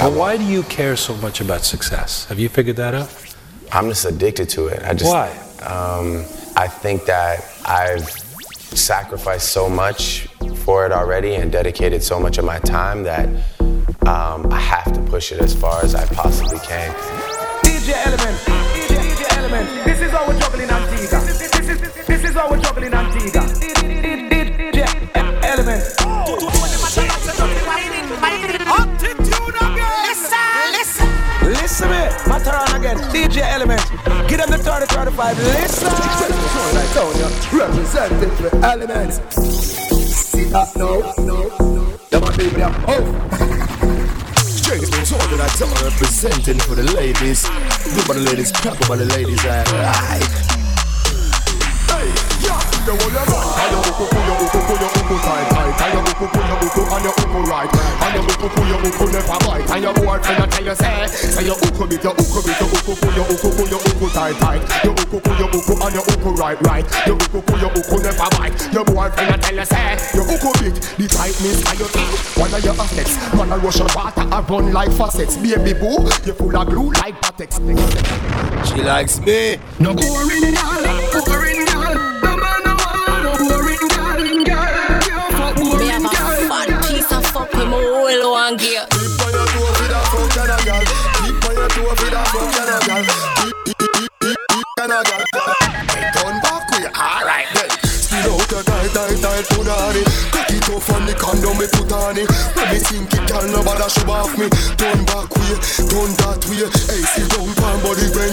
But why do you care so much about success? Have you figured that out? I'm just addicted to it. I just, Why? Um, I think that I've sacrificed so much for it already and dedicated so much of my time that um, I have to push it as far as I possibly can. DJ Element, DJ, DJ Element. This is how we're juggling Antigua. This is, this is how we're juggling Antigua. My turn again. DJ Element, give them the 30 35. Listen. Told you, representing the elements. See that? No, no, no. Them are people that oh. That I don't representing for the ladies. Good by the ladies, crap by the ladies, I like. The one you run. And your uku, pull your pull your tight, tight. And your uku, pull your and your uku right. And your uku, pull your never bite. And your boyfriend tell you say, say your uku bit, your uku bit, your uku, pull your pull your tight, tight. Your uku, pull your and your uku right, right. Your uku, pull your never bite. Your boyfriend tell you say, your uku bit, the tightness of your teeth. One of your assets, a rush your water, I run like faucets. Baby boo, you full of glue like Pattex. She likes me. No boring girl, boring with one gear. Keep on your toe for that fuck and a gal. Keep on your toe for that fuck and a gal. Keep, keep, keep, keep, keep and a. Turn back way, alright then. Still out your tight, tight, tight punani. Cock it off on the condom me put on it. When me think it, girl, nobody should off me. Turn back way, turn that way. Hey, down, pan body when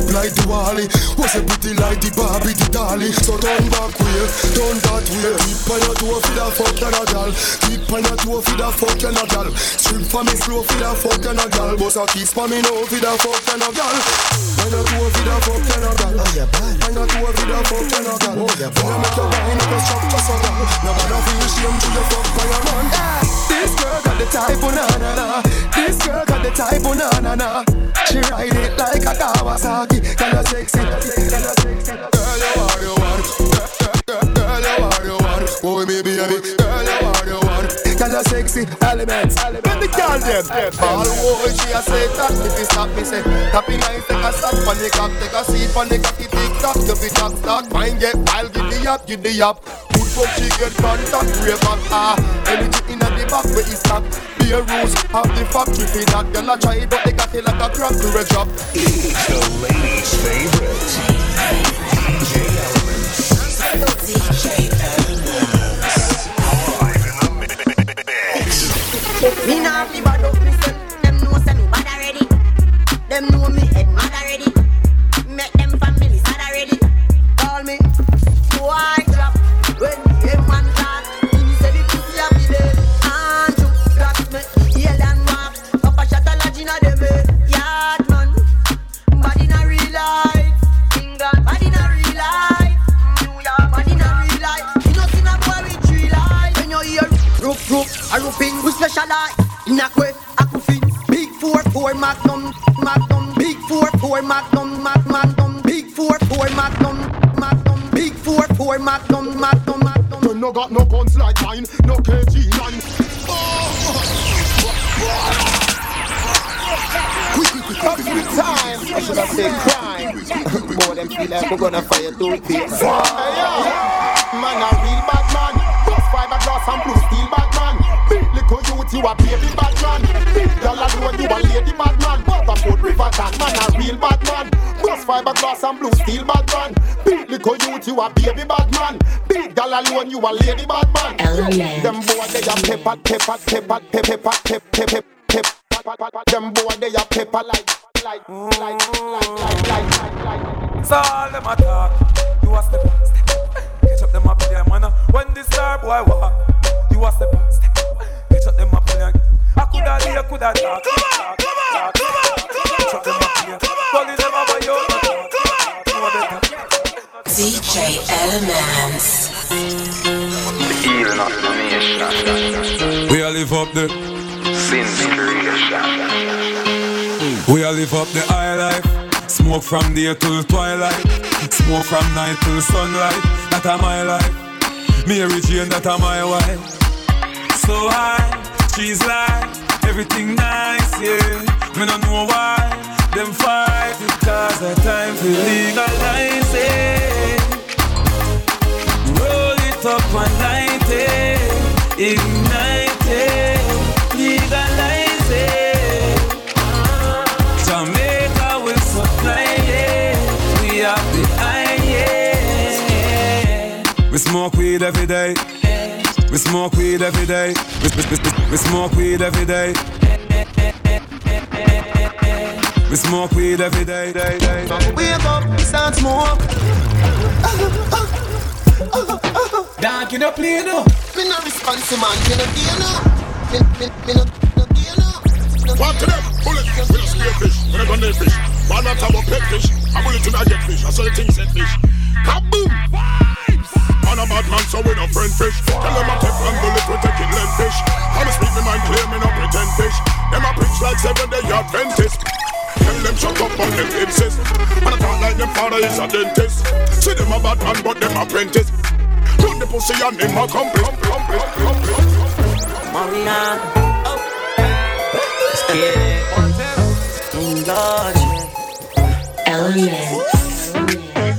make like the Wally. Was a pretty like the Barbie, the Dolly. So turn back way, turn that way. Keep on your toe for that fuck and a gal. Keep on your toe for that fuck and a gal. Strip for me slow for that fuck and a gal. Boss a kiss for me now for that fuck and a gal. On your toe for that fuck and a gal. Oh yeah, bad. On your toe for that fuck and a gal. Oh yeah, bad. make your wine up a just a gal. Nobody feel shame to your fuck by your man. This girl got the type of na na na. This girl got the type of na na na. She ride it like a Kawasaki. Girl, you sexy. Girl, you are the one. Girl, you are the one. Boy, me baby. Girl, you are the one. Girl, you sexy. Elements. Let me call them. All boy, she a say that if you stop me say Happy nice, take a stop on the cock, take a seat on the cocky tick tock. You be top stock, mine get wild, give the up, give the up. Good fuck, she get contact, rave back, ah. Inna the back where is stock. Be a rose, have the factory for that. Girl, I try it, but they got it like a crab to a drop. It's the ladies' favorite. DJ Elements. DJ Elements. Live in the mix. Me nah fi bad up myself. Them know say me bad already. Them know me head mad already. Make them family sad already. Call me. White drop. When the M man hear roof roof a roofing, we specialize in a quest. A coffin. Big four four magnum magnum. Big four four magnum mag magnum. Big four four magnum magnum. Big four four magnum magnum magnum. You no got no guns like mine, no KG9. Quick, quick, quick, quick, quick, time. I should have said crime. Boy, them feel like we're gonna fire toothpaste. Man, a real bad man. Plus fiberglass and blue steel bad you a baby bad man. Big girl alone, you a lady bad man. Waterford River Dan, man, a real bad man. Plus fiberglass and blue steel bad man. Big little youth, you a baby bad man. Big girl alone, you a lady bad man. Them boy, they a pepper, pepper, pepper, pepper, pepper, pepper, pepper. Them boy, they a pepper like, like, like, like, like, like, like. So all them a talk. You a step, step. Catch up them up in their manner. When the star boy walk, you a step, step. I coulda lay, coulda talk. Come on, come on, come on, Catch up them up in their. Police them up, but you no talk. You a better. DJ Elements. Healing of the nation. We a live up the, Sin creation. we a live up the high life. Smoke from day till twilight. Smoke from night till sunlight. That a my life. Mary Jane, that a my wife. So high, she's like everything nice, yeah. Me don't know why them fight because the time to legalize it. Roll it up and light it, ignite it, legalize it. Jamaica will supply it. We have the highest. We smoke weed every day. We smoke weed every day. We, we, we, we- we smoke weed every day. We smoke weed every day. day, day, day. Wake up, start smoke. Dark in the plane, no. Me no responsive man, me no deal no. Me, me, me no, no deal no. No What to them? Bullet, we a spear fish, we a gun fish. One not about pet fish, a bullet to not get fish. I saw the thing set fish. Kaboom! Vibes! Man a bad man, so we no friend fish. Tell them a take one bullet, we taking lead fish. I'ma speak me mind clear, me no pretend fish. Them a preach like seven day Adventist. Tell them shut up on them insist. And I talk like them father is a dentist. See them a bad man, but them apprentice. Run the pussy and him accomplice. accomplice, accomplice. Mariana. Oh. Yeah. Lord, Elements.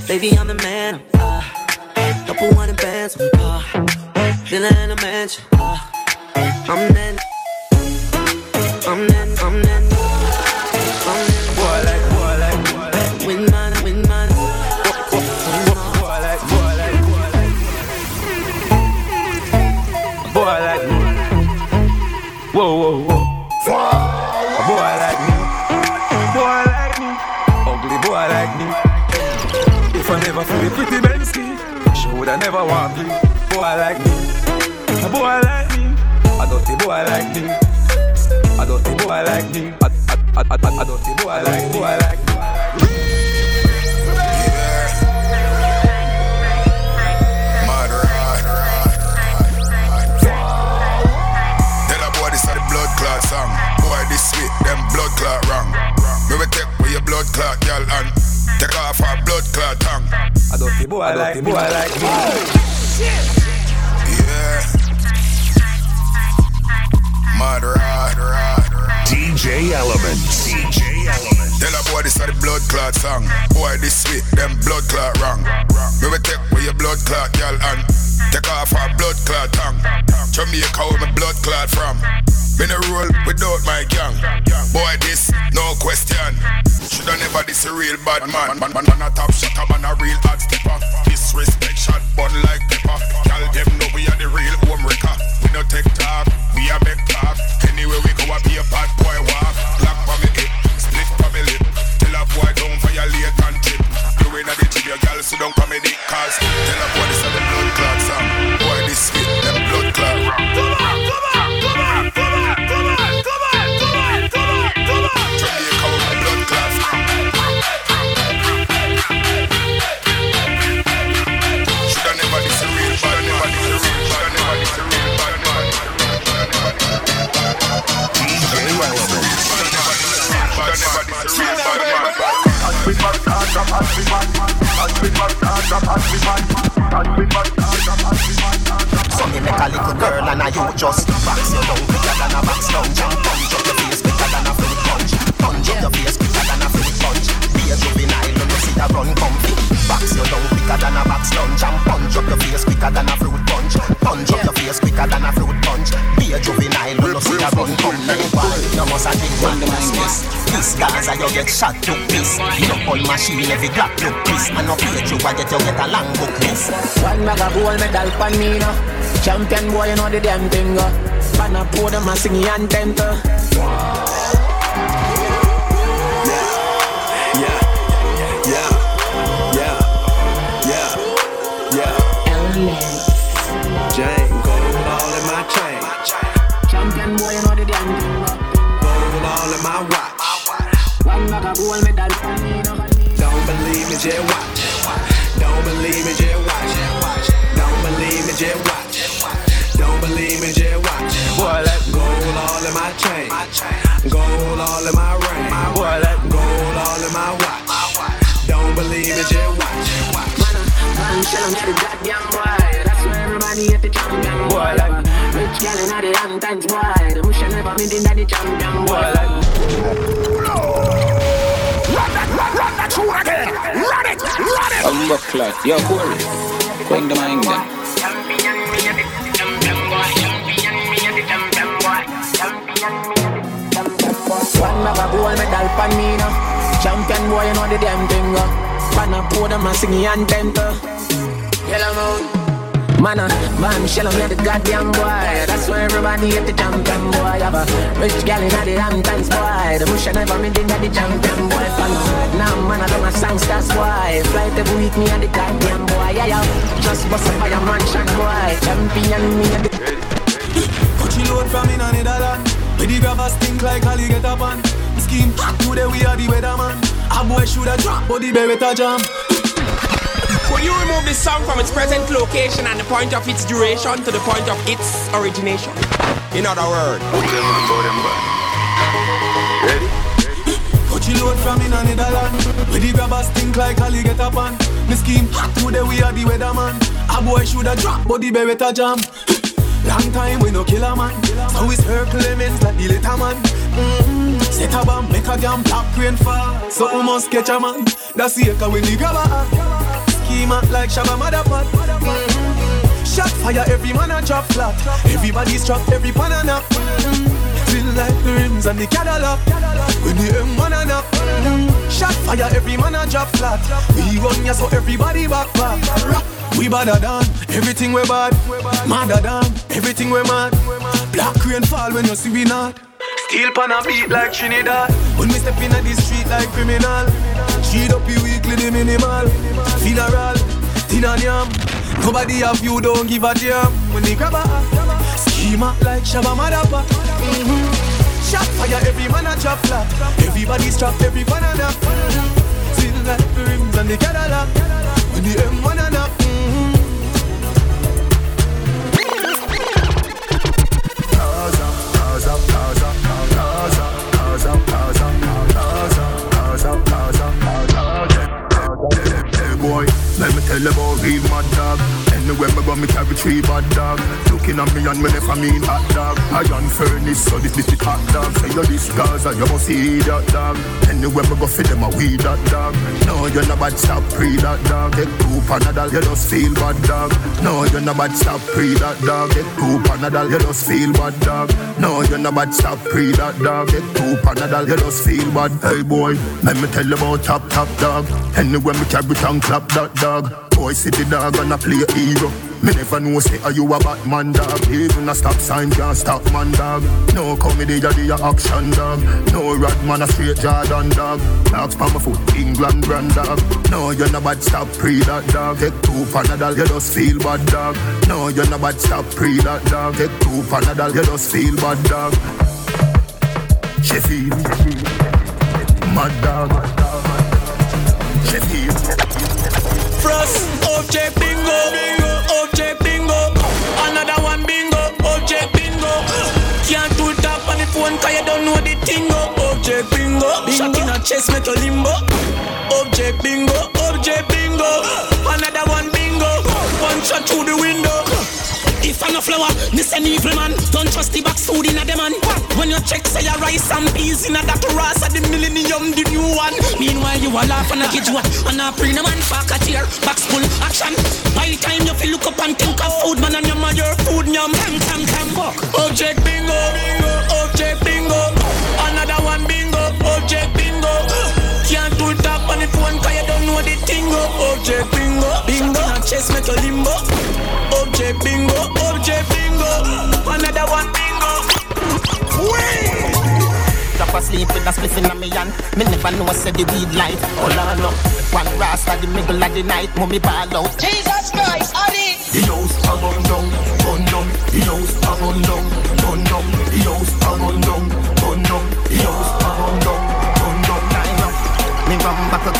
Baby, I'm the man. Uh, couple hundred bands. Uh, villa in a mansion. Uh, I'm. I'm. I'm. Whoa, whoa, whoa. A boy like me. Boy like me. Ugly boy like me. If I never feel pretty Bensky, she woulda never want me. Boy I like me. A boy like me. A dirty boy like me. A dirty boy like me. A, a, a, a, a dirty boy like boy like. Dirty boy like boy like me. Yeah. Mad rod. DJ Elements. DJ Elements. Tell a boy this is the blood clot song. Boy, this sweet, them blood clot wrong. Me we take with your blood clot, girl, and take off our blood clot tongue. Jamaica where my blood clot from. Me no roll without my gang. Boy, this no question. Shoulda never this a real bad man. Man, man, man a top shot, man a real hot stepper. Disrespect shot, bun like pepper. Tell them no we are the real home wrecker. We no take talk, we a make talk. Anywhere we and a you just box you down quicker than a box lunch and punch up your face quicker than a fruit punch. Punch up your face quicker than a fruit punch. Be a juvenile when you see a run comfy. Box you down quicker than a box lunch and punch up your face quicker than a fruit punch. Punch up your face quicker than a fruit punch. Be a juvenile when you see a run comfy. You must a drink one this this Gaza you get shot to piss. No on machine every Glock look piss. And no page you get you get a long book miss. One of gold medal pan me now. Champion boy, you know the damn thing. Uh. Pan a pour them a sing the anthem. Uh. Yeah, yeah, yeah, yeah, yeah, yeah. Elements. Chain, gold all in my chain, Champion boy, you know the damn thing. Uh. gold all in my watch. One bag of gold medal. Don't believe me, just all chain, gold all in my ring, boy like, gold all in my watch. Don't believe me, just watch. Man, shell on every goddamn boy. That's why everybody at the champion boy. Boy, like- Rich gal in the the young times, boy. The mission never meet in the champion, boy. Run that, run, run that tune again. Run it, run it. I'm buckler. Yo, Corey. Going to my England. Bag of gold medal pan me now. Champion boy, you know the damn thing. Uh. Pan a podium and sing the anthem. Uh. Yellow moon. Man, uh, man, shell me the goddamn boy. That's why everybody hate the champion boy. Have a rich gal in the times boy. The bush never me think that the champion boy. Fan. Now man, I don't a songsters boy. Flight every week me and the goddamn boy. Yeah, yeah. Just bust a fire mansion boy. Champion me and the. Coachy load from in Netherlands. Where the grabbers stink like Ali get up on. Scheme today we are the weatherman. A boy shoulda drop, but the beretta jam. Could you remove this song from its present location and the point of its duration to the point of its origination? In other words, Ready? Coachy load from in Netherlands. Where the grabbers stink like Ali get up on. The scheme today we are the weatherman. A boy shoulda drop, but the beretta jam. Long time we no kill a man. So we circle lemons like the little man. Mm-hmm. Set a bomb, make a jam, black rain fall. So we must catch a man. That's the echo when the grabber Schema like Shabba Motherpot mm-hmm. Shot fire, every man a drop flat. Everybody's trapped, every pan a nap. Feel like the rims and the Cadillac. When the M1 a nap mm-hmm. Shot fire, every man a drop flat. We run ya so everybody back back we badder than everything we bad. Madder than everything we mad. Black rain fall when you see we not. Steel pan a beat like Trinidad. When we step in the street like criminal. Cheat up you weekly the minimal. Funeral, dinner yam. Nobody have you don't give a damn. When they grab a schema like Shabba Madapa. Mm-hmm. Shot fire, every man a chop flat. Everybody's trapped, every banana. Feel like the rims and the Cadillac. When the M1 and up. Tell about real mad dog. Anywhere me go, me carry three bad dog. Looking at me and me never mean hot dog. Iron furnace, so this this hot dog. Say you this Gaza, you must see that dog. Anywhere me go, fit them a weed that dog. No, you're not bad, stop pre that dog. Get two panadol, you just feel bad dog. No, you're not bad, stop pre that dog. Get two panadol, you just feel bad dog. No, you're not bad, stop pre that dog. Get two panadol, you just feel bad. Hey boy, let me tell you about top top dog. Anywhere me carry tongue clap that dog. Boy, see the dog and I play hero. Me never know say are you a Batman dog. Even a stop sign can't stop man dog. No comedy, ya the action dog. No rad man a straight Jordan dog. Dogs pa my foot, England brand dog. No you're not bad, stop pre that dog. Take two panadol, you just feel bad dog. No you're not bad, stop pre that dog. Take two panadol, you just feel bad dog. Sheffield, mad dog. Sheffield. Frost, object bingo, bingo, object bingo. Another one bingo, object bingo. Can't do tap on the phone cause you don't know the tingo. Object bingo, shot in a chest make you limbo. Object bingo, object bingo. Another one bingo, one shot through the window. If I'm a flower, this an evil man. Don't trust the box food in a man. When you check, say your rice and peas in a that ras at the millennium, the new one. Meanwhile, you all laugh and I get you what? And I bring a man fuck a tear, box full action. By the time you feel look up and think of food, man, and your man, your food, yum, tam, tam, tam, buck. Object bingo, bingo, object bingo. Another one bingo, object bingo. Can't do it up on the phone cause you don't know the tingo. Object bingo, bingo. Chest a limbo. Object bingo, object bingo. Another one bingo. Drop asleep with a spliff in me hand. Me never know say the weed light. Hold on up. One rasta the middle of the night. Mummy ball out. Jesus Christ, Ali. The house a run down, run down. The house a run down, run down. The house a run down,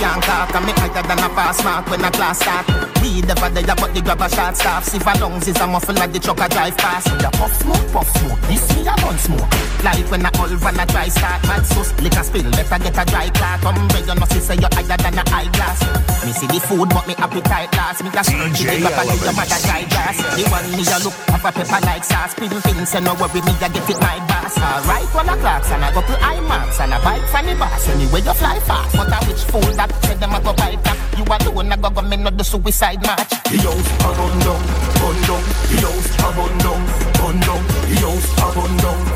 can't park and me higher than a pass mark when a class start. We never there, but the grab a short staff. See for lungs is a muffle like the truck a drive past. The puff smoke, puff smoke, this me a bun smoke. Like when a all van a dry start, mad sauce, liquor spill, better get a dry cloth. Umbre, you know, see say you higher than a eyeglass. Me see the food, but me appetite last. Me just search the grab and the mother dry glass. The one me a look, have a pepper like sauce. Pin things, and no worry, me a get it my boss. Alright, one o'clock, and I go to IMAX, and I bike from the boss. Anyway, you fly fast, but I which fool that said them a go bite that. You alone, I go go me the suicide match. The house a run down, run down. The house a run down, run down. A run down,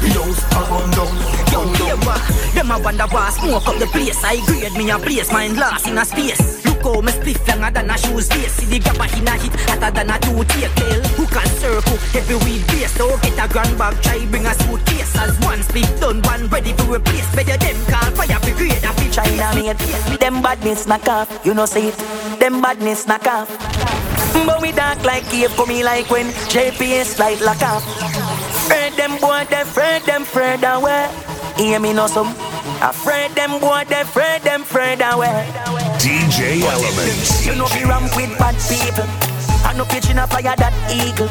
run down. The house a run down, Yo, yeah, what? Them a wonder why smoke up the place. I grade me a place, mind lost in a space. Look how me spliff longer than a shoes base. See the grabber in a hit hotter than a two take tail. Who can circle every weed base? So get a grand bag, try bring a suitcase. As one split done, one ready to replace. Better them call fire brigade. A fit China made them badness knock off. You know say it. Them badness knock off. But we dark like cave, coming like when JPS light lock off. Afraid them boy, they afraid them afraid away. Hear me know some. Afraid them boy, they afraid them afraid away. DJ Elements. You know we ramp with bad people. I no pitching up a fire that eagle.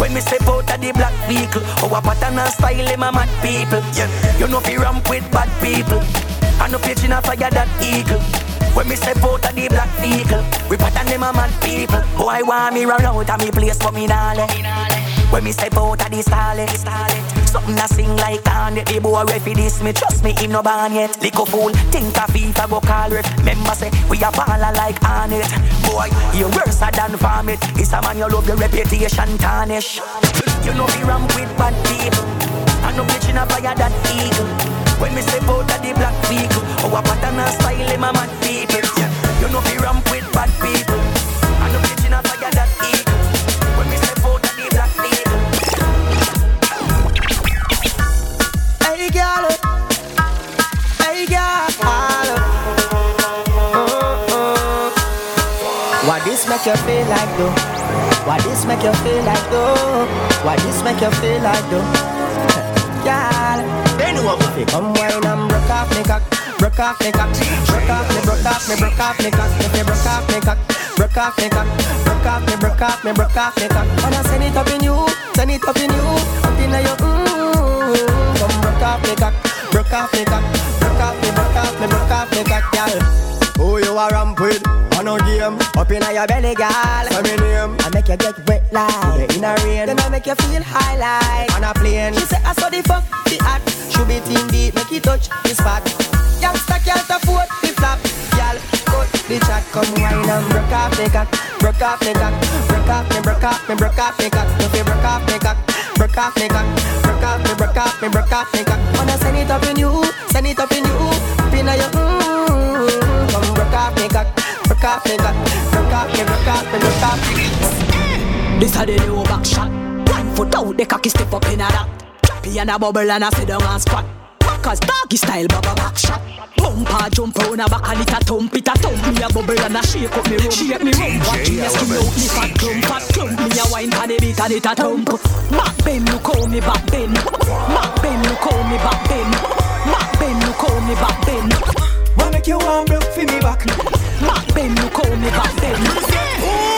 When me step out of the black vehicle, oh a pattern and style them a mad people. Yeah, you know we ramp with bad people. I no pitching up a fire that eagle. When me step out of the black vehicle, we pattern them a mad people. Boy want me run out of me place for me nale. When me step out of the style, eh, something that sing like on it. Eh, the boy refi this me, trust me him no ban yet. Lick fool, think a FIFA go call ref. Member say we a baller like it. Boy, you worse than farm it. It's a man you love your reputation tarnish. You know me ram with bad people. I know bitch in a fire that eagle. When me step out of the black vehicle, oh a pattern and style eh, him a mad people. Yeah. You know me ram with bad people. Make you feel like though? What this make you feel like though? What this make you feel like though? Girl, anyone if you come wine and broke off me cock, broke off me cock, broke off me, broke off me, broke off me cock. If you broke off me cock, broke off me cock, broke off me, broke off me, broke off me cock. Wanna send it up in you, send it up in you, up in your mm. Come broke off me cock, broke off me cock, broke off me, broke off me, broke off me cock, girl. Who you a ramp with? On no game, up in your belly, girl. Say me name. I make you get wet like in a rain. Then I make you feel high like on a plane. She say I saw the fuck the act. Should be team deep, make it touch the spot. Youngster can't afford the flap, girl. Cut the chat, come wine and broke off the cock, broke off the cock, broke off me, broke off me, broke off me cock. If you broke off me cock, broke off me cock, broke off me, broke off me, broke off me cock. Wanna send it up in you, send it up in you, up in your mm. Cock, broke off me cock, broke off me, broke off me, broke off. This a the new back shot. One foot out, the cocky step up in a that. Choppy and a bubble and a sit down and squat. Cause doggy style baba back shot. Bumper jump round a back and it a thump, it a thump me a bubble and a shake up me room. Shake me room, watch me a skin out me fat clump, fat clump me a wine pan the beat and it a thump. Back bend, look how me back bend. Back bend, look how me back bend. Back bend, look how me back bend. Wanna make you warm broke for me back. Back bend, look how me back bend.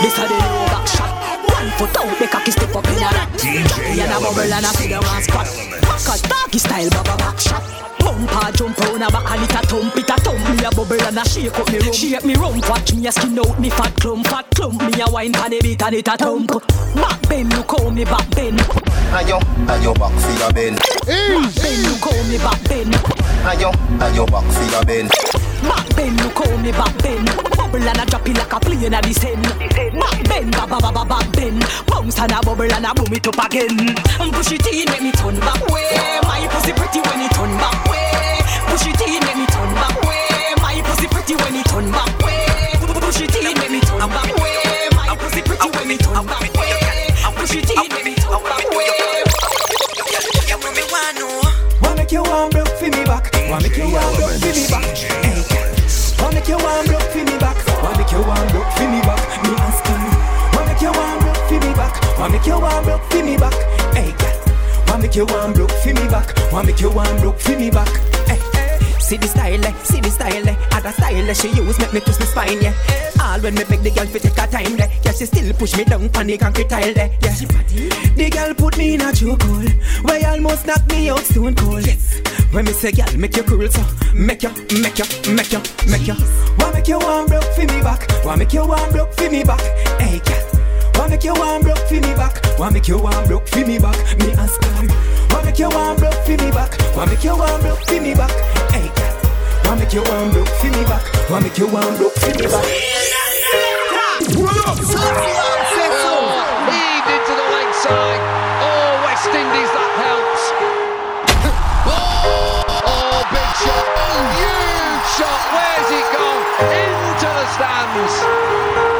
This a the new back shot. One foot out, the cocky step up in a that. Choppy and a bubble and a sit down and squat. Cause doggy style baba back shot. Bumper jump round a back and it a thump, it a thump me a bubble and a shake up me room. Shake me room, watch me a skin out me fat clump, fat clump me a wine pan the beat and it a thump. Back bend, look how me back bend. And yo, and yo back for your bend. Back bend, look how me back bend. And yo, and yo back for your bend. Back bend, look how me back bend. Bubble and a drop it like a plane a descend. Back bend, ba ba ba ba back bend. Bounce and a bubble and a boom it up again. And push it in, make me turn back way. My pussy pretty when it turn back way. Push it in, make me turn back way. My pussy pretty when it turn back way. Push it in, make me turn back way. My pussy pretty when it turn back way. Push it in, make me turn back way. Wanna make you warm broke for me back. Wanna make you warm broke for me back. Wanna make you warm broke for me back. Hey, wanna make you warm broke for me back. Wanna make you warm broke for me back. Hey, See the style, eh, see the style, eh. Other style eh, she use make me twist my spine, yeah. All when me beg the girl fi take her time, there. Yeah, she still push me down on the concrete tile, there. Yeah, she The girl put me in a chokehold, where almost knock me out stone cold. Yes. When me say, girl, make you cool, so make you, make you, make you, make you. Why make you one broke for me back? Why make you one broke for me back? Hey, girl. Why make you one broke for me back? Why make you one broke for me back? Me ask her. Why make you one broke for me back? Why make you one broke for me back? Hey. Why make you one broke for me back? Why make you one broke for me back? Oh, West Indies, that helps. Oh, big shot. Huge shot. Where's it gone? Into the stands.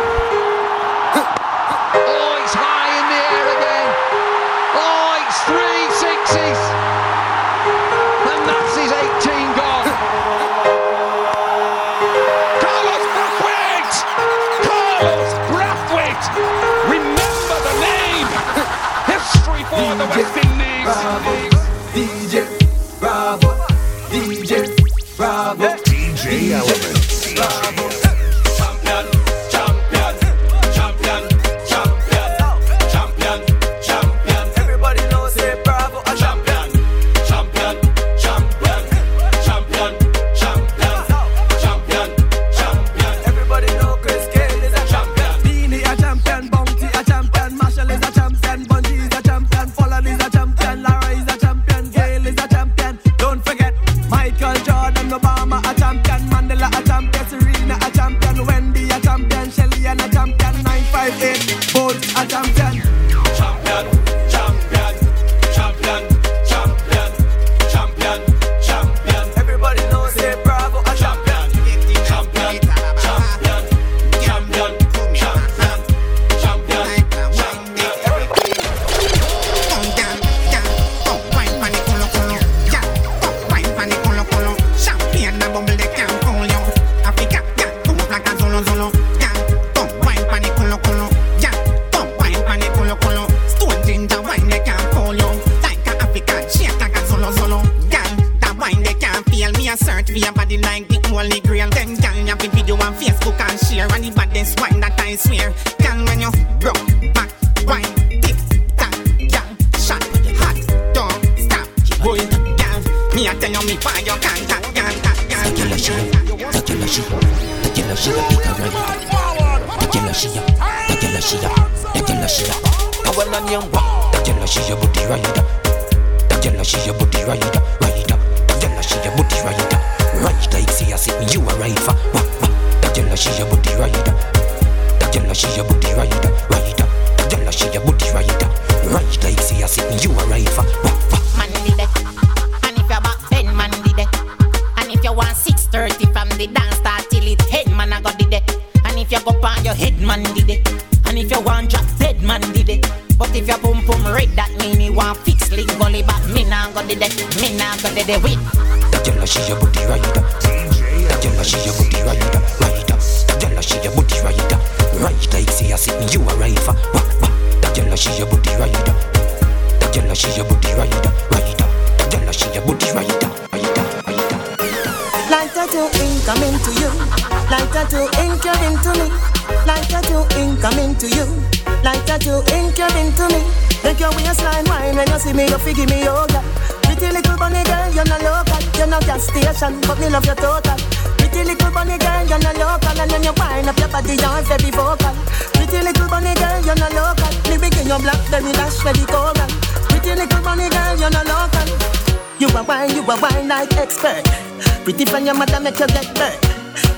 Body, you're very vocal. Pretty little bunny girl, you're not local. Me begin your blackberry dash very coral. Pretty little bunny girl, you're not local. You a wine, you a wine like expert. Pretty from your mother make you get burnt.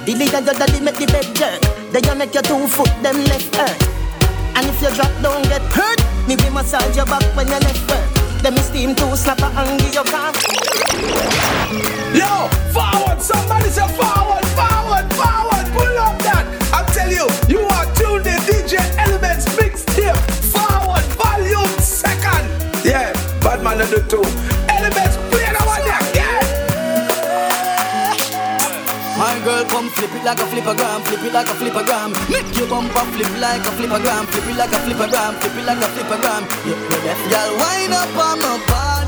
The leader your daddy make the bed jerk. Then you make your two foot them left hurt. And if you drop down get hurt, me we massage your back when you left work. Then me steam two slapper and give you calm. Yo, forward, somebody say forward, forward, bad man on the two. Elements, play that one yeah. My girl come flip it like a flippergram, flip it like a flippergram. Make your bumper flip like a flippergram, flip it like a flippergram, flip it like a flippergram. Yeah, yeah, yeah. Girl, wind up on my body,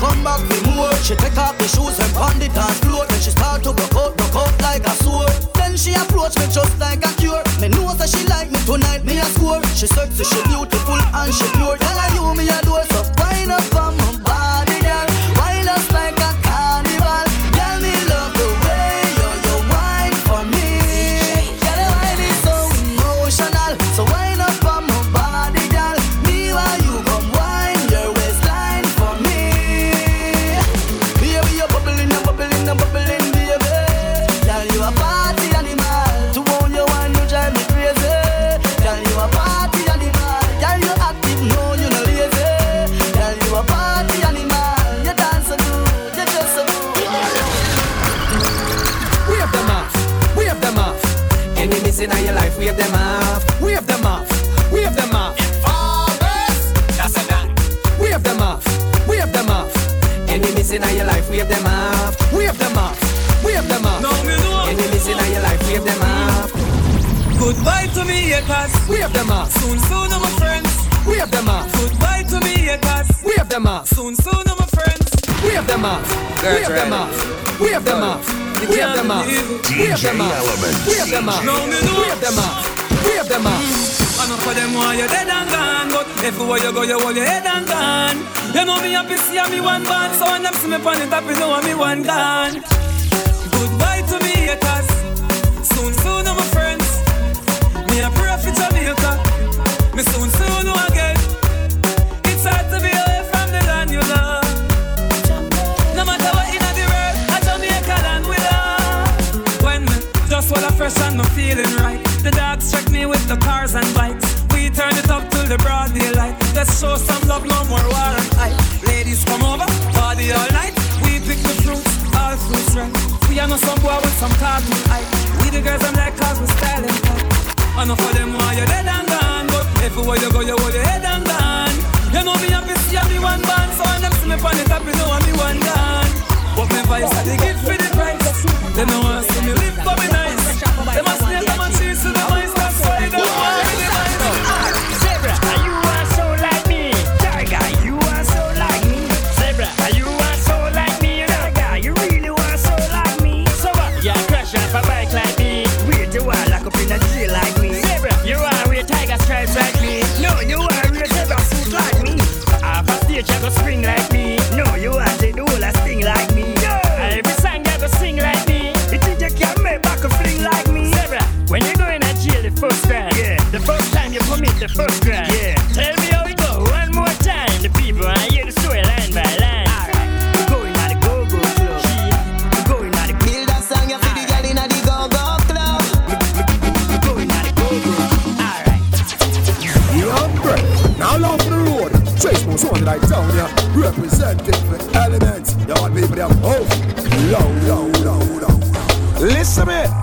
come back for more. She take off the shoes and pound it on floor. Then she start to broke out, broke out like a sword. Then she approach me just like a cure. Me know that she like me tonight, me a score. She sexy, she beautiful and she pure. Enough of them while you're dead and gone But everywhere you go you hold your head and gone You know me happy see me one band So them see me pan it up you know me one gone But me vice I they give for the price. They know want see me live for me nice. A snake, them a cheese to the mice That's why they want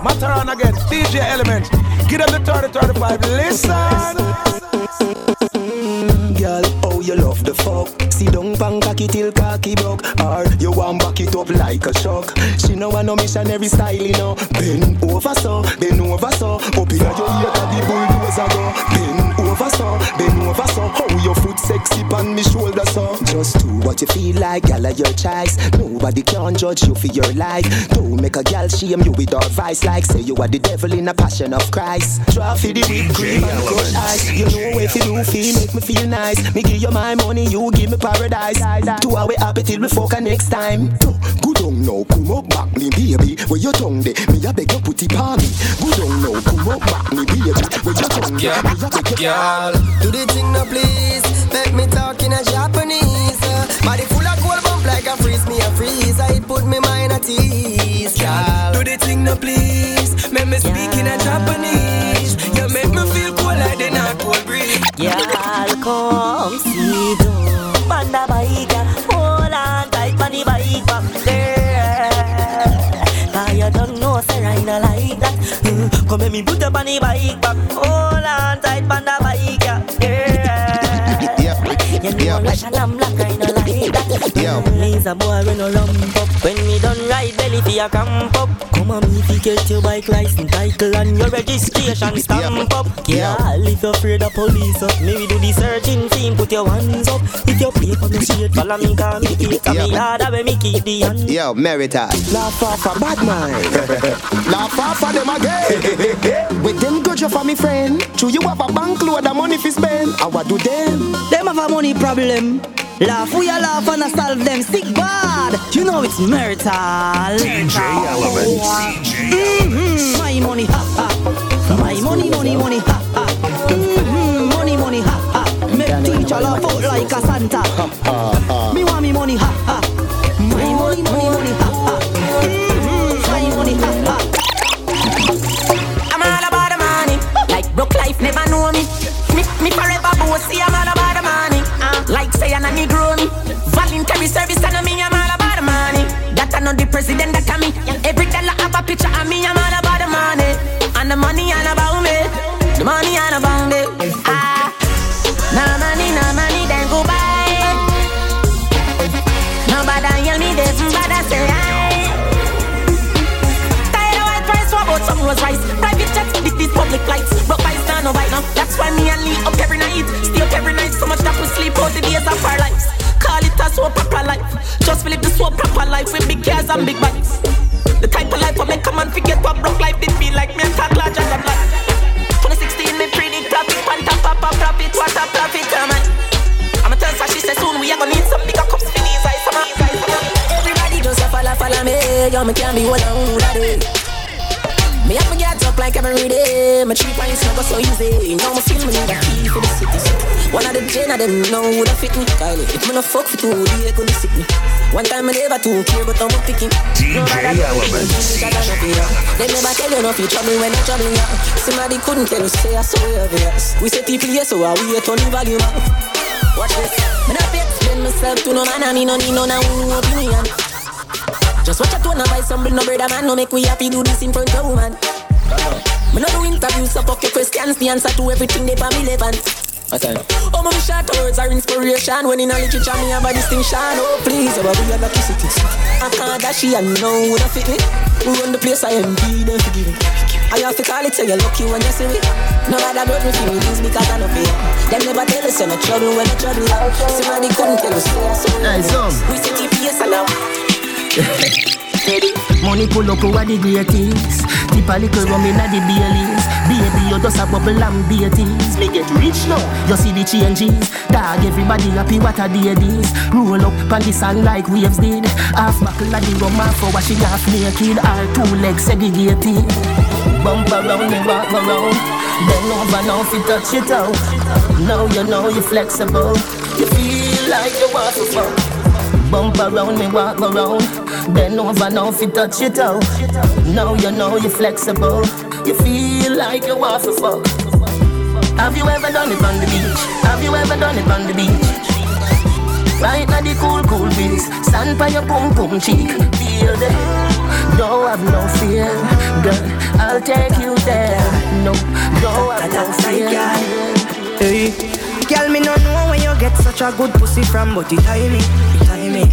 Mataran again, DJ Element. Give them the 30 35. Listen. Girl, oh you love the fuck? See down pan cocky till cocky broke. Or you want back it up like a shock She know want no missionary style, you know. Bend over so, bend over so. Up in your ear the bulldozer go foot sexy pan me shoulder so. Just do what you feel like, gal of your choice. Nobody can judge you for your life. Don't make a gal shame you with advice Like say you are the devil in a passion of Christ. Try for the whipped cream and crushed ice. You know if you do feel make me feel nice. Me give you my money, you give me paradise. Two hour happy till we fuck next time. Good on now, come up back me baby. Where your tongue de, me a beg you put it on me. Good on now, come up back me baby. Where your tongue de, me a beg you Girl, do the thing now please Make me talk in a Japanese. Body full of cold bump like a freeze. Me a freeze. It put me mind at ease. Girl, do the thing now please. Make me speak in a Japanese. You make me feel cool like the North Pole breeze. Girl, come see do Panda bike, hold on tight the bike back there. Cause you don't know, say I no like that. Mm, Come let me put up on the bike back, hold on tight the bike, yeah. I'm. Yo. Up. When me done ride belly if you camp up. Come on, me if you get your bike license title and your registration stamp up. Girl, if you're afraid of police up, maybe do the searching thing, put your hands up. If you play for the street, follow me, call me, take me harder when me keep the hand. Yo, Meritas. Laugh off a bad mind. Laugh off of them again. With them good for me friend. True you have a bank load of money fi spend. I what do them? Them have a money problem. Laugh, we a laugh and a solve them sick bad. You know it's marital. DJ Element. Mm-hmm. My money, ha ha. My money, money, money, ha ha. Mm-hmm. Money, money, ha ha. Make teacher laugh out like a Santa. Ha ha ha. Me want me money, ha ha. My money, money, money, ha ha. Mm-hmm. My money, ha ha. I'm all about the money. Like broke life never know me. Me, me forever picture of me. I'm all about the money. And the money all about me. The money all about me. Ah, no money, no money, then go buy. Nobody yell me but I say I. Tired of white price, what about some rose rice? Private jets, this these public flights. Broke by stand no bite now. That's why me and Lee up every night. Stay up every night, so much that we sleep out the days of our lives. Call it a so proper life. Just live the so proper life with big cars and big bikes. Of life what make a man forget what broke life did feel like. Me and talk larger than life. 2016 me predict profit, pan top up a profit, what a profit, am I? I'ma tell her she said soon we are gonna need some bigger cups for these eyes, eyes, Everybody just a follow, follow me. Yo, me can't be one that is. Me have to get up like every day. My cheap price never so easy. Now me feel me need a key for the city. One of the gen of them know who that fit me. Kylie, if me no fuck for two, they sick me. One time I never too care, but I'm picking. DJ Element. They never tell you no fi trouble when they trouble ya. Somebody couldn't tell you say I so obvious. We say here so I we turn the volume. Watch this. Me not fi explain myself to no man, and me no need no no opinion. Just watch out tone and buy some bill, no brother man, no make we happy do this in front of woman. Me no do interviews, so fuck your questions, the answer to everything they for me relevant. Oh, my short words are inspiration. When in a literature, me have a distinction. Oh, please, oh, we are lucky city. I can't dash she and know who that fit me. We run the place, I am be them forgive me. I have to call it, say you're lucky when you see me. No matter about me feelings because I know fear. Them never tell us you're no trouble when you trouble. Somebody couldn't tell us. Nice, um. We see TPS and Money pull up over the greatest. Tip a little rum inna the Baileys. Baby, you just a bubble and beaties. Me get rich now. You see the changes. Dog, everybody happy what a day this. Roll up on the sand like waves did. Half buckle of the rum, half for washing half naked. All two legs segregated. Bump around and walk around. Bend over now if you touch it out. Now you know you're flexible. You feel like you want to fuck. Bump around me, walk around. Bend over now if you touch it out. Now you know you're flexible. You feel like you want to fuck. Have you ever done it on the beach? Have you ever done it on the beach? Right now the cool, cool breeze. Stand by your pum pum cheek. Feel the Don't have no fear, girl. I'll take you there. No, don't have no fear. Hey, girl, me no know where you get such a good pussy from, but it tiny, it tiny.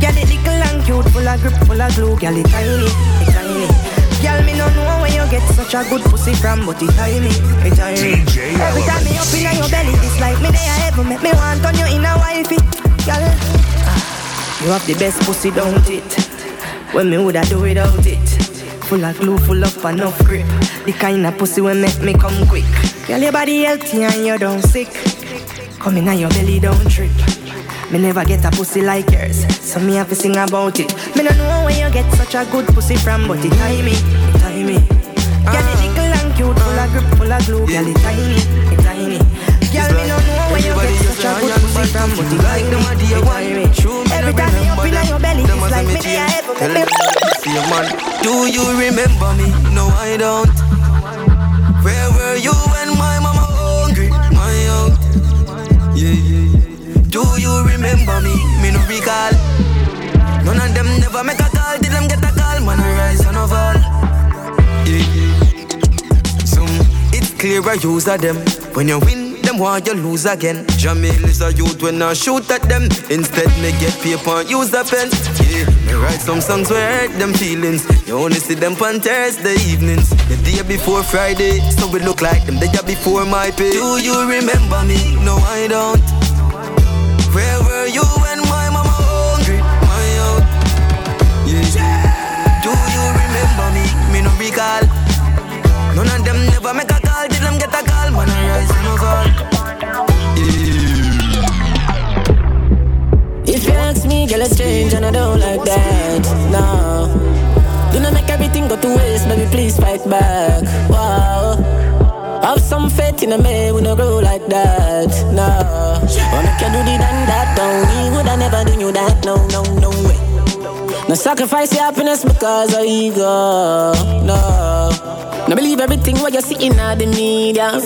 Girl, it little and cute, full of grip, full of glue. Girl, it tiny, it tiny. Girl, me no know where you get such a good pussy from, but it tiny, it tiny. Every time me up in your belly, it's like me there ever make me want on you in a wifey. Girl, you have the best pussy, don't it? When me woulda do without it. Full of glue, full of enough grip. The kind of pussy will make me come quick. Girl, your body healthy and you don't sick. Come in and your belly don't trip. Me never get a pussy like yours, so me have to sing about it. Me no know where you get such a good pussy from, but it tiny, it tiny. Girl, it ah. little and cute, full of grip, full of glue. Girl, it tiny, it tiny. Girl, me no know where you get such a good pussy from, but it tiny, it tiny. Every time me up in your belly, it's like me there ever them me. see a man. Do you remember me? No, I don't. Where were you when my me? Me no recall. None of them never make a call. Did them get a call? Man, I rise and fall. Yeah. Some it's clear I use of them. When you win, them want you lose again. Jamil is a youth when I shoot at them. Instead, me get paper use a pen. Yeah, me write some songs where hurt them feelings. You only see them on Thursday evenings. The day before Friday, so we look like them the day before my pay. Do you remember me? No, I don't. Where No. None of them never make a call them get a call. Man, I rise and. If you ask me, girl, it's strange and I don't like that. No. Do not make everything go to waste, baby, please fight back. Wow. Have some faith in a man, we no grow like that. No. Wanna you do the done that, don't we? Would I never do you that? No, no, no way. No sacrifice your happiness because of ego. No. No believe everything what you see in the media. I'm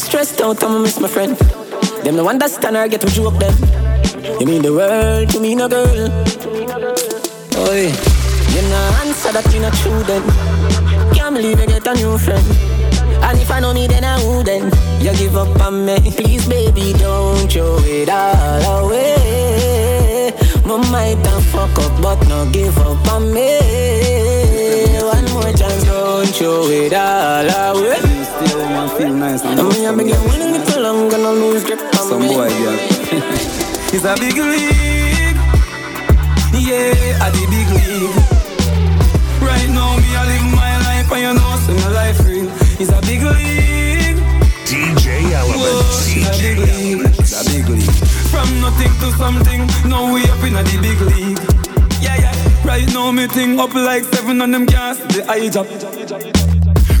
stressed out, I'ma miss my friend. Them no understand or get to joke them. You mean the world to me, no girl. Oi, you no answer that you not true then. Can't believe you get a new friend. And if I know me, then I wouldn't. You give up on me, please, baby, don't throw it all away. My might have fuck up, but no give up on me. One more chance, don't throw it all away. Still man feel nice and I mean, I've been getting a little long, gonna lose grip on Some me. boy, girl. It's a big league. Yeah, at the big league. Right now, me, I live my life, and you know, so my life real. It's a big league. DJ Element. Whoa, it's a big league. A big league. From nothing to something, now we up in the big league. Yeah, yeah. Right now, me thing up like seven on them gas, the eye job.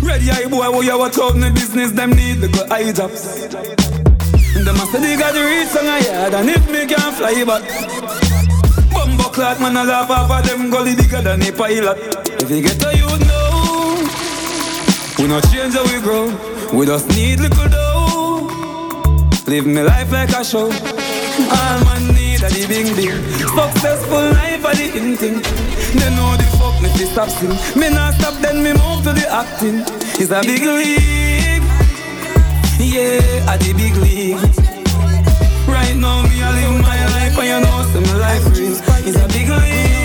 Ready eye boy, what you watch out in the business, them need the good eye jobs. Them a say they got the reach on a yard, and if me can fly back. Bumbo clock, man, I laugh off of them gully bigger than a pilot. If you get a youth now, we not change how we grow. We just need little dough. Live me life like a show. All man need a the big big Successful life a the in thing. They know the fuck me fi stop sing Me not stop then me move to the acting. It's a big league. Yeah, a the big league. Right now me a live my life And you know my life real. It's a big league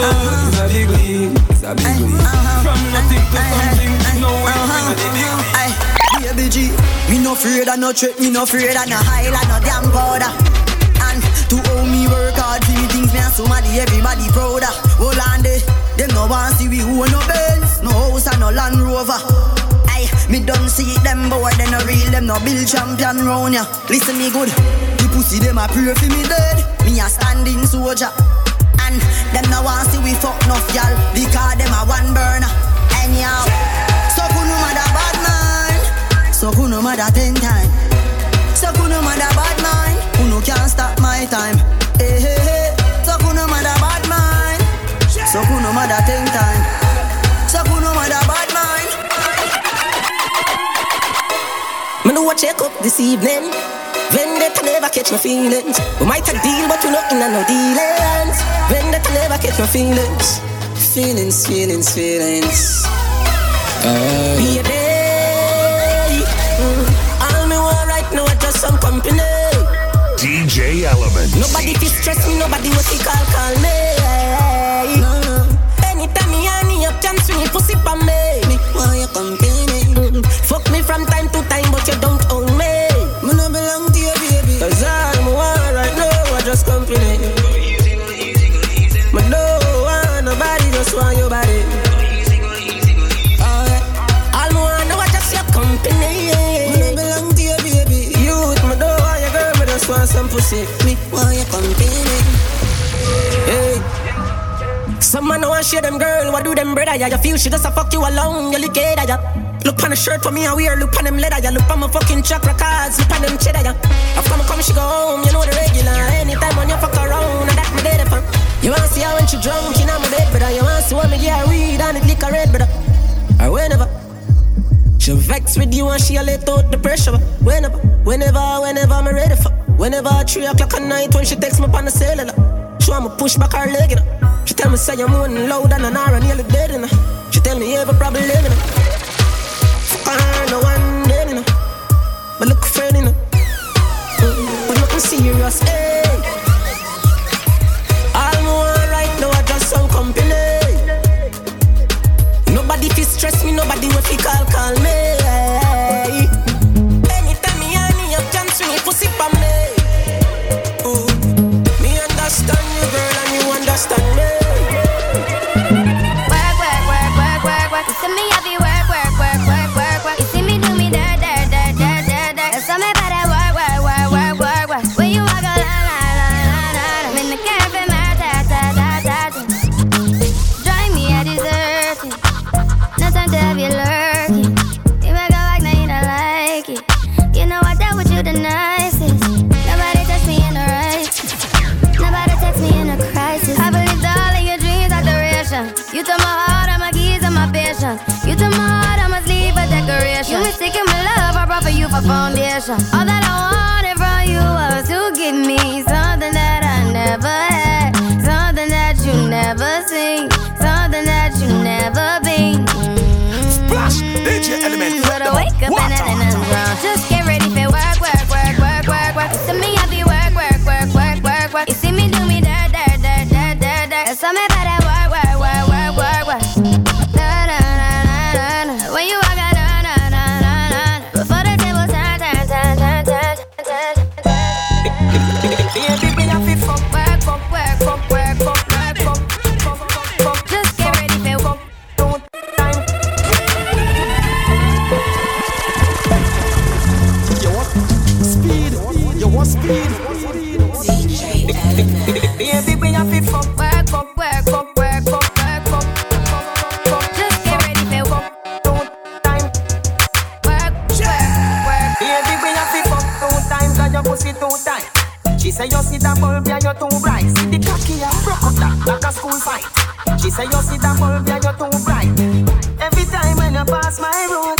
it's a big league It's a big league From nothing to something No way bring a big league me no afraid of no threat, me no afraid of no highland, no damn powder. And to owe me work hard for me things, me and somebody, everybody proud of. Hold on there, them no want see we who no Benz, no house and no Land Rover. Me done see them boy, they no real, them no build champion round ya. Listen me good, the pussy them a pray for me dead, me a standing soldier. And no want see we fuck enough y'all, because them a one burner. Anyhow, so kuno mother bad man, so kuno mother ten time. So kuno mother bad man, kuno can't stop my time. Hey, hey, hey. So kuno mother bad man, so kuno mother ten time. So kuno mother bad man. Me know what check up this evening. Vendetta never catch my feelings. We might a deal, but we not in a no dealings. Vendetta never catch my feelings. Feelings, feelings, feelings. Baby, mm, all me want right now is just some company. DJ Element. Nobody fi stress me, nobody what he call call me. No, no. Anytime me need a chance me pussy pa me. Me want your company. Mm, Fuck me from time to pussy. Me want your company. Hey. Some man want share them girl, what do them brother? Yeah, you feel she just a fuck you alone, you look at ya. Look on the shirt for me, I wear, look on them leather, yeah. Look on my fucking chakra cards, look on them cheddar, yeah. After me come, she go home, you know the regular. Anytime when you fuck around, and that me dead for. You wanna see her when she drunk, in my bed, brother. You wanna see when me get her weed and it lick her red, brother. Or whenever. She vex with you and she let out the pressure. Whenever, whenever, whenever I'm ready for. Whenever 3 o'clock at night when she texts me on the cellular, she want me push back her leg, in her. She tell me say I'm moving loud and an hour and nearly dead, you know. She tell me every problem, you her. Fuck her, no one then, you know. Look friend, you know. Mm-hmm. But nothing serious, eh. All me want right now I just some company. Nobody fi stress me, nobody will fi call, call me. Too tight. She say you see that bulb and you're too bright. See the cocky and broke up that like a school fight. She say you see that bulb and you're too bright. Every time when you pass my road,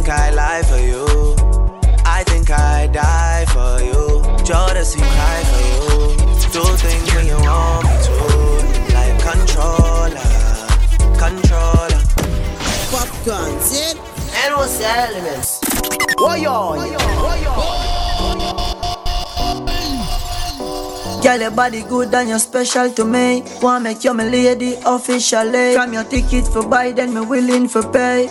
I think I lie for you. I think I die for you. Jodeci cry for you. Do things when you want me to. Like controller, controller. Popcaan, see? And what's the elements? Woyo, Girl, your body good and you're special to me. Wanna make you my lady officially. From your ticket for buy, then me willing for pay.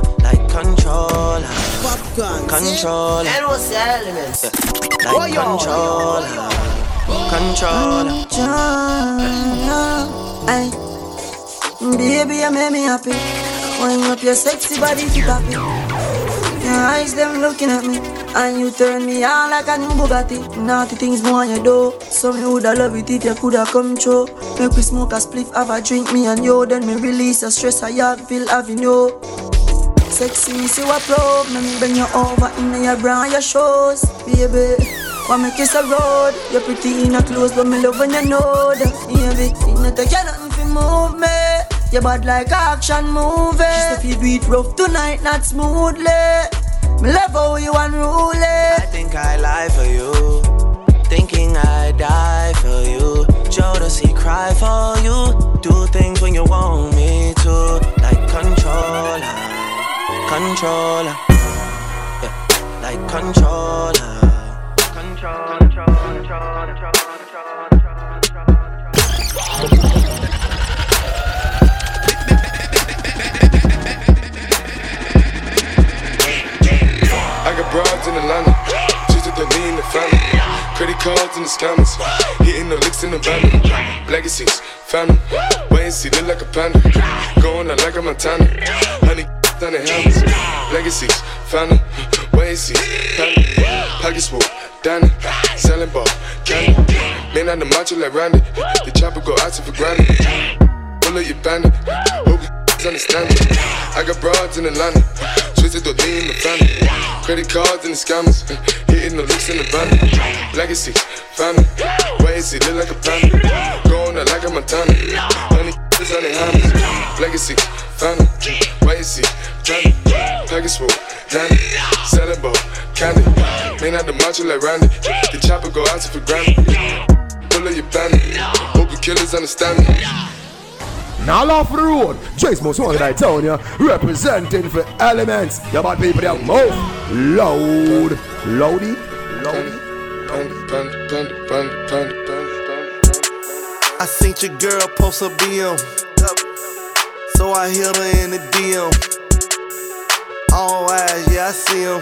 Like controller. Popcaan, Controller. And what's the elements? Like controller. Controller. Ay, baby, you make me happy. Wind up your sexy body to happy. your eyes, them looking at me. And you turn me on like a new Bugatti. Naughty things more on your door. So me woulda love it if you coulda come true. Make we smoke a spliff, have a drink, me and you. Then me release a stress I have, feel having you. Sexy, me see what me bring you over in your brown, your shoes, baby. Want me kiss a road? You're pretty in a clothes, but me love when you know that, baby. You not take nothing for move me. You bad like action movie. Say if you do it rough tonight, not smoothly. Me love how you unruly. I think I lie for you. Thinking I die for you. Jodeci cry for you. Do things when you want me to. Like controller. Controller. Yeah, like controller. Control, control, control, control, control, control. I got broads in the the. Credit cards in the scammers, hitting the licks in the van. Legacies, family, wait and see, like a panda. Going out like a Montana, honey down the helmets. Legacies, family, family. Pockets full, Danny, selling ball, candy. Man on the macho like Randy, the chopper go out for granted. Pull up your bandit, hope you understand it. I got broads in Atlanta, twisted the lean in the family. Credit cards and the scammers, hitting the looks in the van. Legacy, family, see, look like a panda. Going out like a Montana, honey, the hammers. Legacy, family, wait and see, family. Package full, Danny, selling ball, candy. Man out the macho like Randy, the chopper go out to for granted. Pull up your bandit, hope the killers understand me. Now off the road, Jace most wanted I told you, representing for elements. You bad people that move loud, loady, loady. I seen your girl post a BM. So I hit her in the DM. All eyes, yeah, I see him.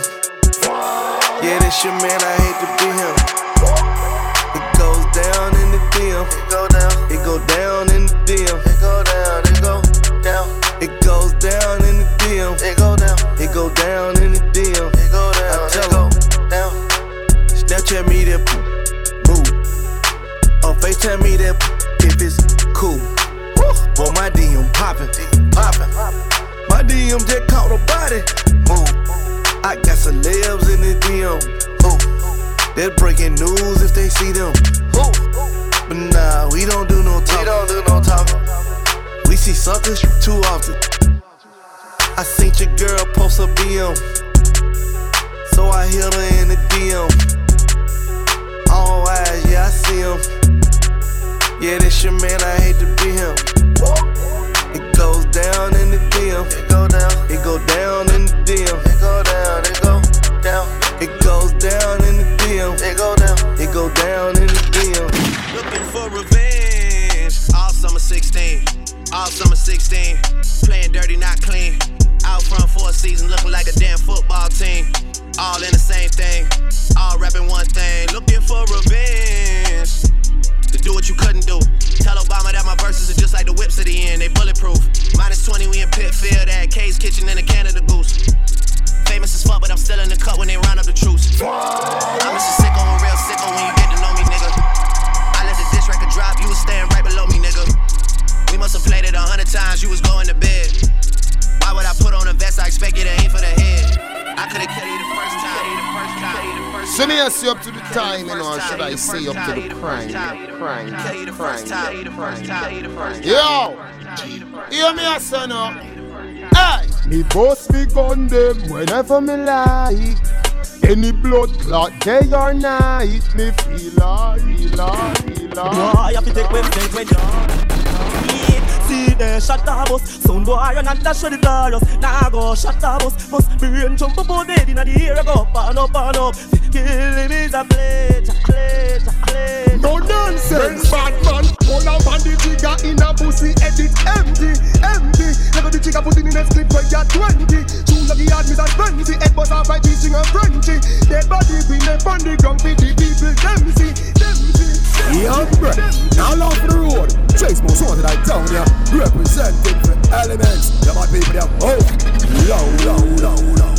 Yeah, this your man, I hate to be him. It goes down in the DM. It go down. It go down in the DM. It go down. It go down. It goes down in the DM. It go down. It go down in the DM. It go down. I tell it down. Snapchat me that. Move. Or oh, FaceTime me that if it's cool. Boy, my DM poppin'. Poppin'. My DM just caught a body. Move. I got celebs in the DM. Ooh. They're breaking news if they see them. Ooh. But nah, we don't do no talking. We don't do no talking. We see suckers too often. I seen your girl post a BM. So I hit her in the DM. All eyes, yeah, I see him. Yeah, this your man, I hate to be him. It goes down in the DM. It go down. It go down in the DM. It go down. It go down. It goes down in the DM. It go down. It go down in the DM. Looking for revenge. All summer 16. All summer 16. Playing dirty, not clean. Out front for a season, looking like a damn football team. All in the same thing. All rapping one thing. Looking for revenge. To do what you couldn't do. Tell Obama that my verses are just like the whips at the end. They bulletproof. Minus 20, we in Pitfield at K's Kitchen in a Canada Goose. Famous as fuck, but I'm still in the cut when they round up the troops. I'm just a sicko, a real sicko when you get to know me, nigga. I let the diss record drop, you was staying right below me, nigga. We must have played it a hundred times, you was going to bed. Why would I put on a vest? I expect you to aim for the head. I could've killed you the first time. So me ask you up to the time, you know, or should I say up to the crime? Crime, crime. Yo, hear me a son up. Hey, me boss me gun them whenever me like. Any blood clot day or night, me feel like, feel like, feel like. Boy, have to take when take when See there, shut the bus Sound boy, you not dash with the chorus Nah go, shut the bus Must brain jump up on dead inna the air Go up and up and up Kill him is a pleasure, pleasure, pleasure No nonsense, bad man. Pull up on the trigger in a pussy, edit empty, empty. Never the trigger put in a split where you're 20. Soon the yard a 20, head bust off like teaching a Frenchy. Dead body bring them on the ground for the people, them see, them see. Young breath, now off the road. Chase most wanted I down ya. Representing for elements. Yeah, my people, them oh, low, low, low, low.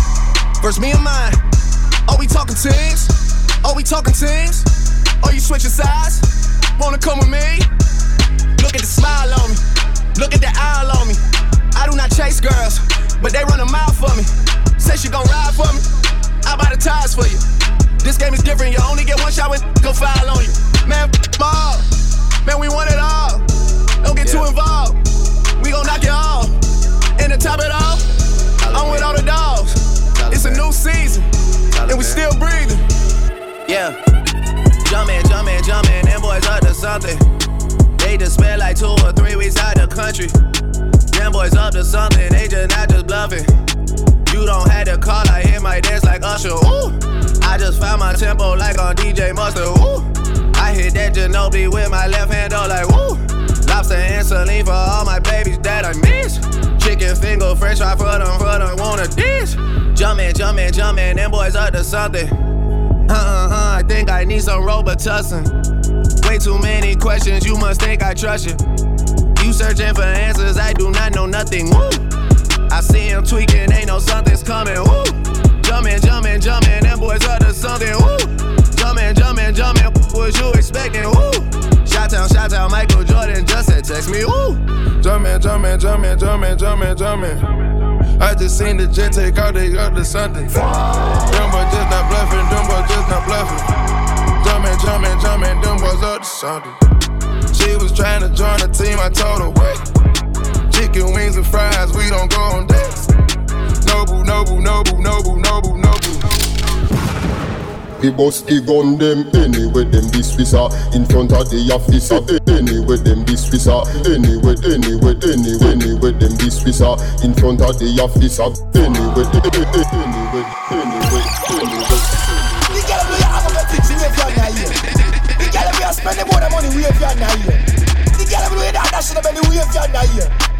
versus me and mine. Are we talking teams? Are we talking teams? Are you switching sides? Wanna come with me? Look at the smile on me. Look at the owl on me. I do not chase girls, but they run a mile for me. Say she gon' ride for me. I buy the tires for you. This game is different. You only get one shot when go file on you. Man. Something. They just spent like two or three weeks out the country. Them boys up to something, they just not just bluffing. You don't have to call, I hit my dance like Usher. Ooh. I just found my tempo like on DJ Mustard. Ooh. I hit that Ginobili with my left hand, though, like woo. Lobster and saline for all my babies that I miss. Chicken finger, french fry for them, for them, want a dish. Jumpin', jumpin', jumpin', them boys up to something. Uh uh uh, I think I need some Robitussin. Way too many questions, you must think I trust you. You searching for answers, I do not know nothing. Woo! I see him tweaking, ain't no something's coming. Woo! Jumpin', jumpin', jumpin', them boys up to something. Woo! Jumpin', jumpin', jumpin', what you expecting? Woo! Shout out, shout out, Michael Jordan just said text me. Woo! Jumpin', jumpin', jumpin', jumpin', jumpin', jumpin'. I just seen the jet take out, they to something. Them just not bluffing, boys just not bluffing. Jumpin', jumpin', jumpin', them boys up to something. She was trying to join the team, I told her wait. Chicken wings and fries, we don't go on dates. Noble, noble, noble, noble, noble, noble. We bust the gun them anyway them this wisa ah. in front of the officer ah. anyway them this wisa ah. anyway anyway anyway anyway them this wisa in front of the officer anyway anyway anyway we are spending money we if you're here. The girl we that dash in the you're not here.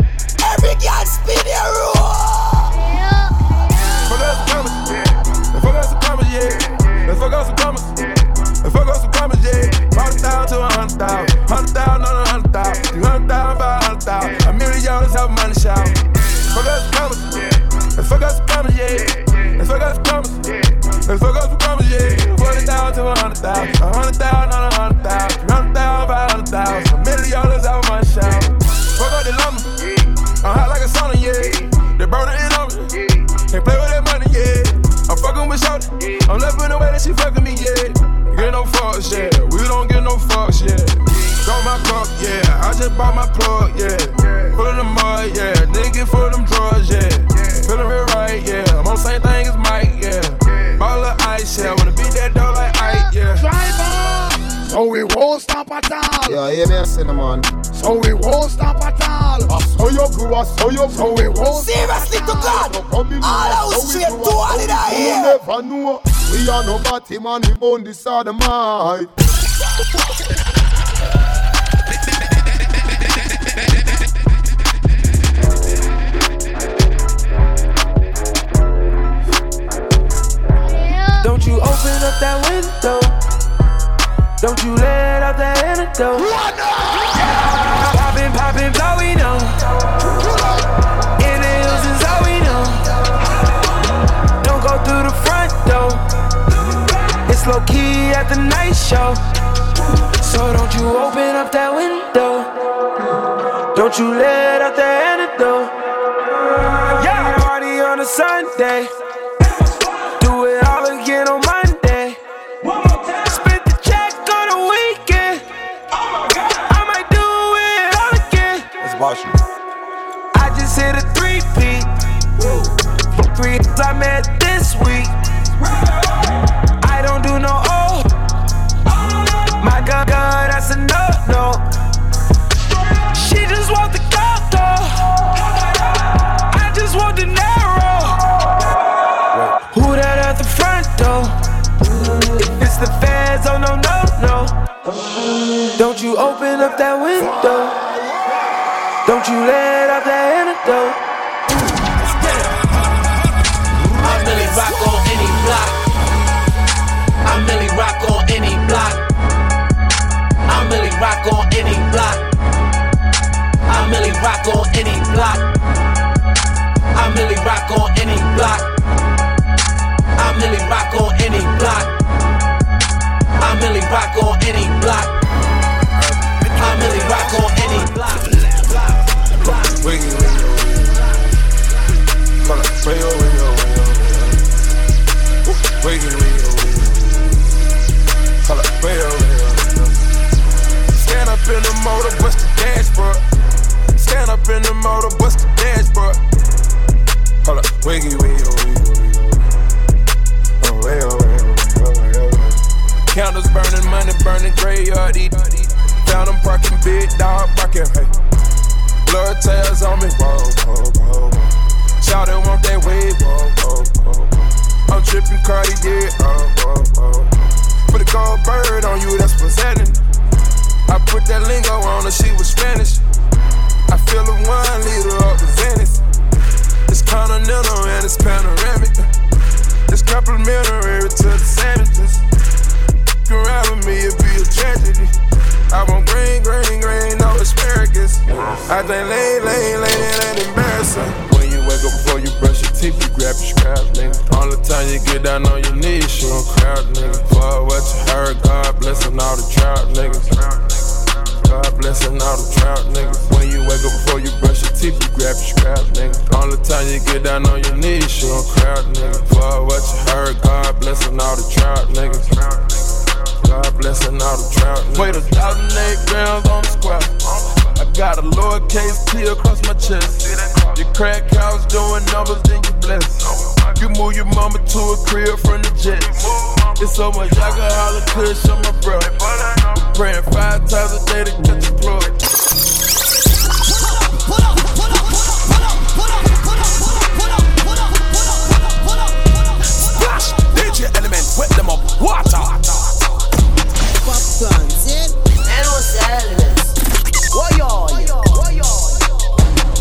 No batty man, we own this side of my. Don't you open up that window. Don't you let out that antidote. Low key at the night show. So don't you open up that window. Don't you let out that antidote. Yeah, party on a Sunday. Burning, graveyard eat. Found them parking, big dog barking, hey. Blood tails on me, whoa, whoa, whoa. Shout it, want that wave, whoa, whoa, whoa. I'm tripping Cardi, yeah, oh, whoa, whoa. Put a gold bird on you, that's happening. I put that lingo on her, she was Spanish. I fill a one liter up with Venice. It's continental and it's panoramic. It's complimentary to the sandwiches. Can ride with me, it'd be a tragedy. I want green, green, green, no asparagus. I think lay, lay, lay, it ain't embarrassing. When you wake up before you brush your teeth, you grab your scrap, nigga. All the time you get down on your knees, you don't crowd, nigga. For what you heard, God blessing all the trout, niggas. God blessing all the trout, niggas. When you wake up before you brush your teeth, you grab your scrap, nigga. All the time you get down on your knees, you don't crowd, nigga. For what you heard, God blessing all the trout, niggas. God blessing all the trout. Weighed a thousand eight grams on the square. I got a lowercase T across my chest. Your crack house doing numbers, then you bless. You move your mama to a crib from the jets. It's so much I alcohol and kush on my bro. We're praying five times a day to catch a plug. Splash, DJ Element, wet them up, water sunset and on silence. Why y'all?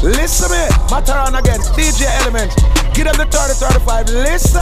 Listen me, again, DJ Element. get up the 30 35. Listen.